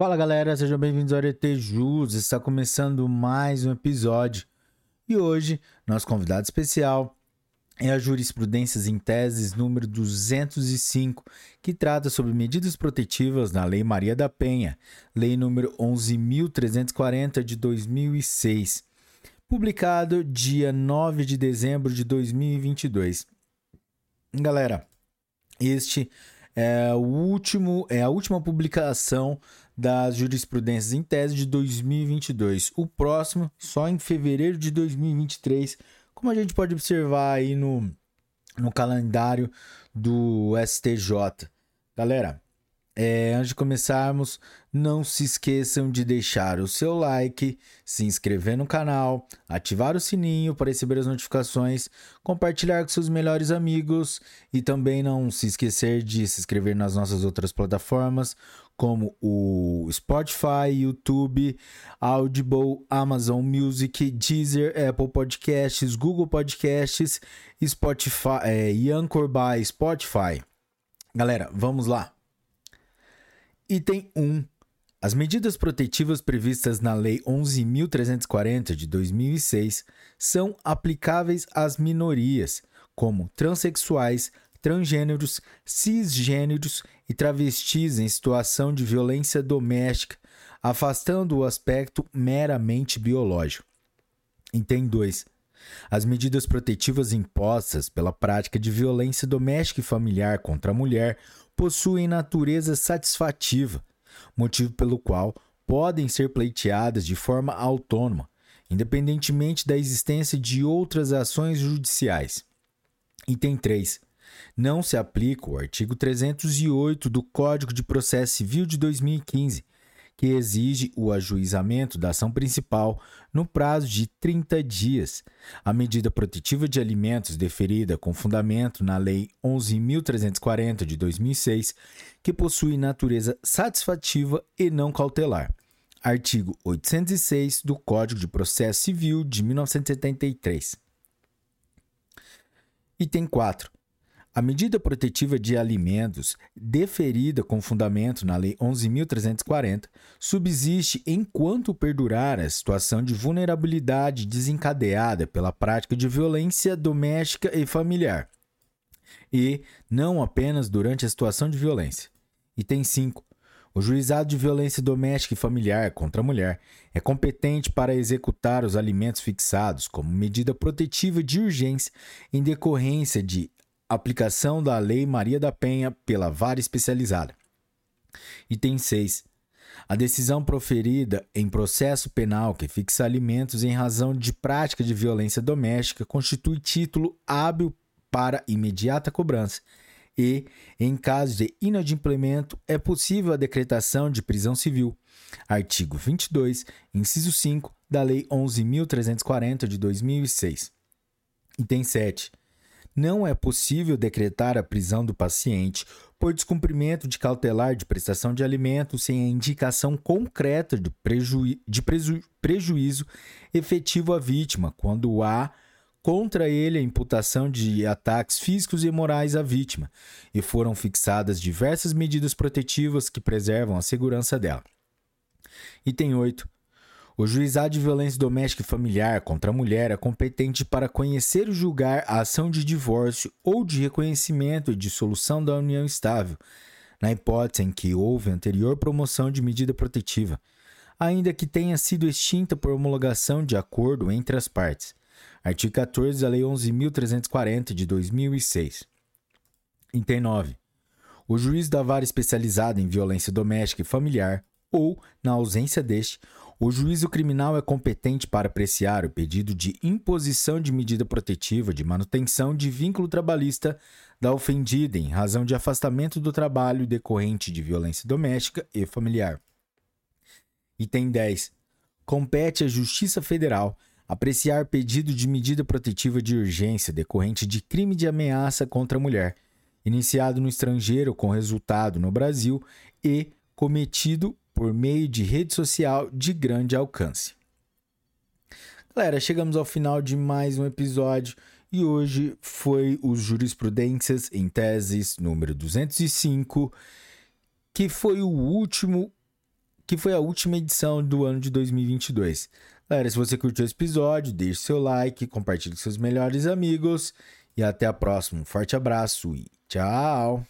Fala galera, sejam bem-vindos ao Arete Jus. Está começando mais um episódio. E hoje, nosso convidado especial é a Jurisprudências em Teses número 205, que trata sobre medidas protetivas na Lei Maria da Penha, Lei número 11.340 de 2006, publicado dia 9 de dezembro de 2022. Galera, este é, o último, é a última publicação das jurisprudências em tese de 2022. O próximo, só em fevereiro de 2023, como a gente pode observar aí no, no calendário do STJ. Galera, é, antes de começarmos, não se esqueçam de deixar o seu like, se inscrever no canal, ativar o sininho para receber as notificações, compartilhar com seus melhores amigos e também não se esquecer de se inscrever nas nossas outras plataformas, como o Spotify, YouTube, Audible, Amazon Music, Deezer, Apple Podcasts, Google Podcasts, Spotify é, e Anchor by Spotify. Galera, vamos lá. Item 1. As medidas protetivas previstas na Lei 11.340 de 2006 são aplicáveis às minorias, como transexuais, transgêneros, cisgêneros e travestis em situação de violência doméstica, afastando o aspecto meramente biológico. Item 2. As medidas protetivas impostas pela prática de violência doméstica e familiar contra a mulher possuem natureza satisfativa, motivo pelo qual podem ser pleiteadas de forma autônoma, independentemente da existência de outras ações judiciais. Item 3. Não se aplica o artigo 308 do Código de Processo Civil de 2015, que exige o ajuizamento da ação principal no prazo de 30 dias. A medida protetiva de alimentos deferida com fundamento na Lei 11.340 de 2006, que possui natureza satisfativa e não cautelar. Artigo 806 do Código de Processo Civil de 1973. Item 4. A medida protetiva de alimentos, deferida com fundamento na Lei 11.340, subsiste enquanto perdurar a situação de vulnerabilidade desencadeada pela prática de violência doméstica e familiar, e não apenas durante a situação de violência. Item 5. O juizado de violência doméstica e familiar contra a mulher é competente para executar os alimentos fixados como medida protetiva de urgência em decorrência de aplicação da Lei Maria da Penha pela vara especializada. Item 6. A decisão proferida em processo penal que fixa alimentos em razão de prática de violência doméstica constitui título hábil para imediata cobrança e, em caso de inadimplemento, é possível a decretação de prisão civil. Artigo 22, inciso 5 da Lei 11.340 de 2006. Item 7 não é possível decretar a prisão do paciente por descumprimento de cautelar de prestação de alimentos sem a indicação concreta de, de preju prejuízo efetivo à vítima, quando há contra ele a imputação de ataques físicos e morais à vítima, e foram fixadas diversas medidas protetivas que preservam a segurança dela. Item 8. O juizado de violência doméstica e familiar contra a mulher é competente para conhecer e julgar a ação de divórcio ou de reconhecimento e dissolução da união estável, na hipótese em que houve anterior promoção de medida protetiva, ainda que tenha sido extinta por homologação de acordo entre as partes. Artigo 14 da Lei 11.340 de 2006. Item 9. O juiz da vara especializada em violência doméstica e familiar, ou, na ausência deste, o juízo criminal é competente para apreciar o pedido de imposição de medida protetiva de manutenção de vínculo trabalhista da ofendida em razão de afastamento do trabalho decorrente de violência doméstica e familiar. Item 10. Compete à Justiça Federal apreciar pedido de medida protetiva de urgência decorrente de crime de ameaça contra a mulher, iniciado no estrangeiro com resultado no Brasil e cometido por meio de rede social de grande alcance. Galera, chegamos ao final de mais um episódio e hoje foi os Jurisprudências em Teses número 205, que foi o último que foi a última edição do ano de 2022. Galera, se você curtiu esse episódio, deixe seu like, compartilhe com seus melhores amigos e até a próxima. Um forte abraço e tchau!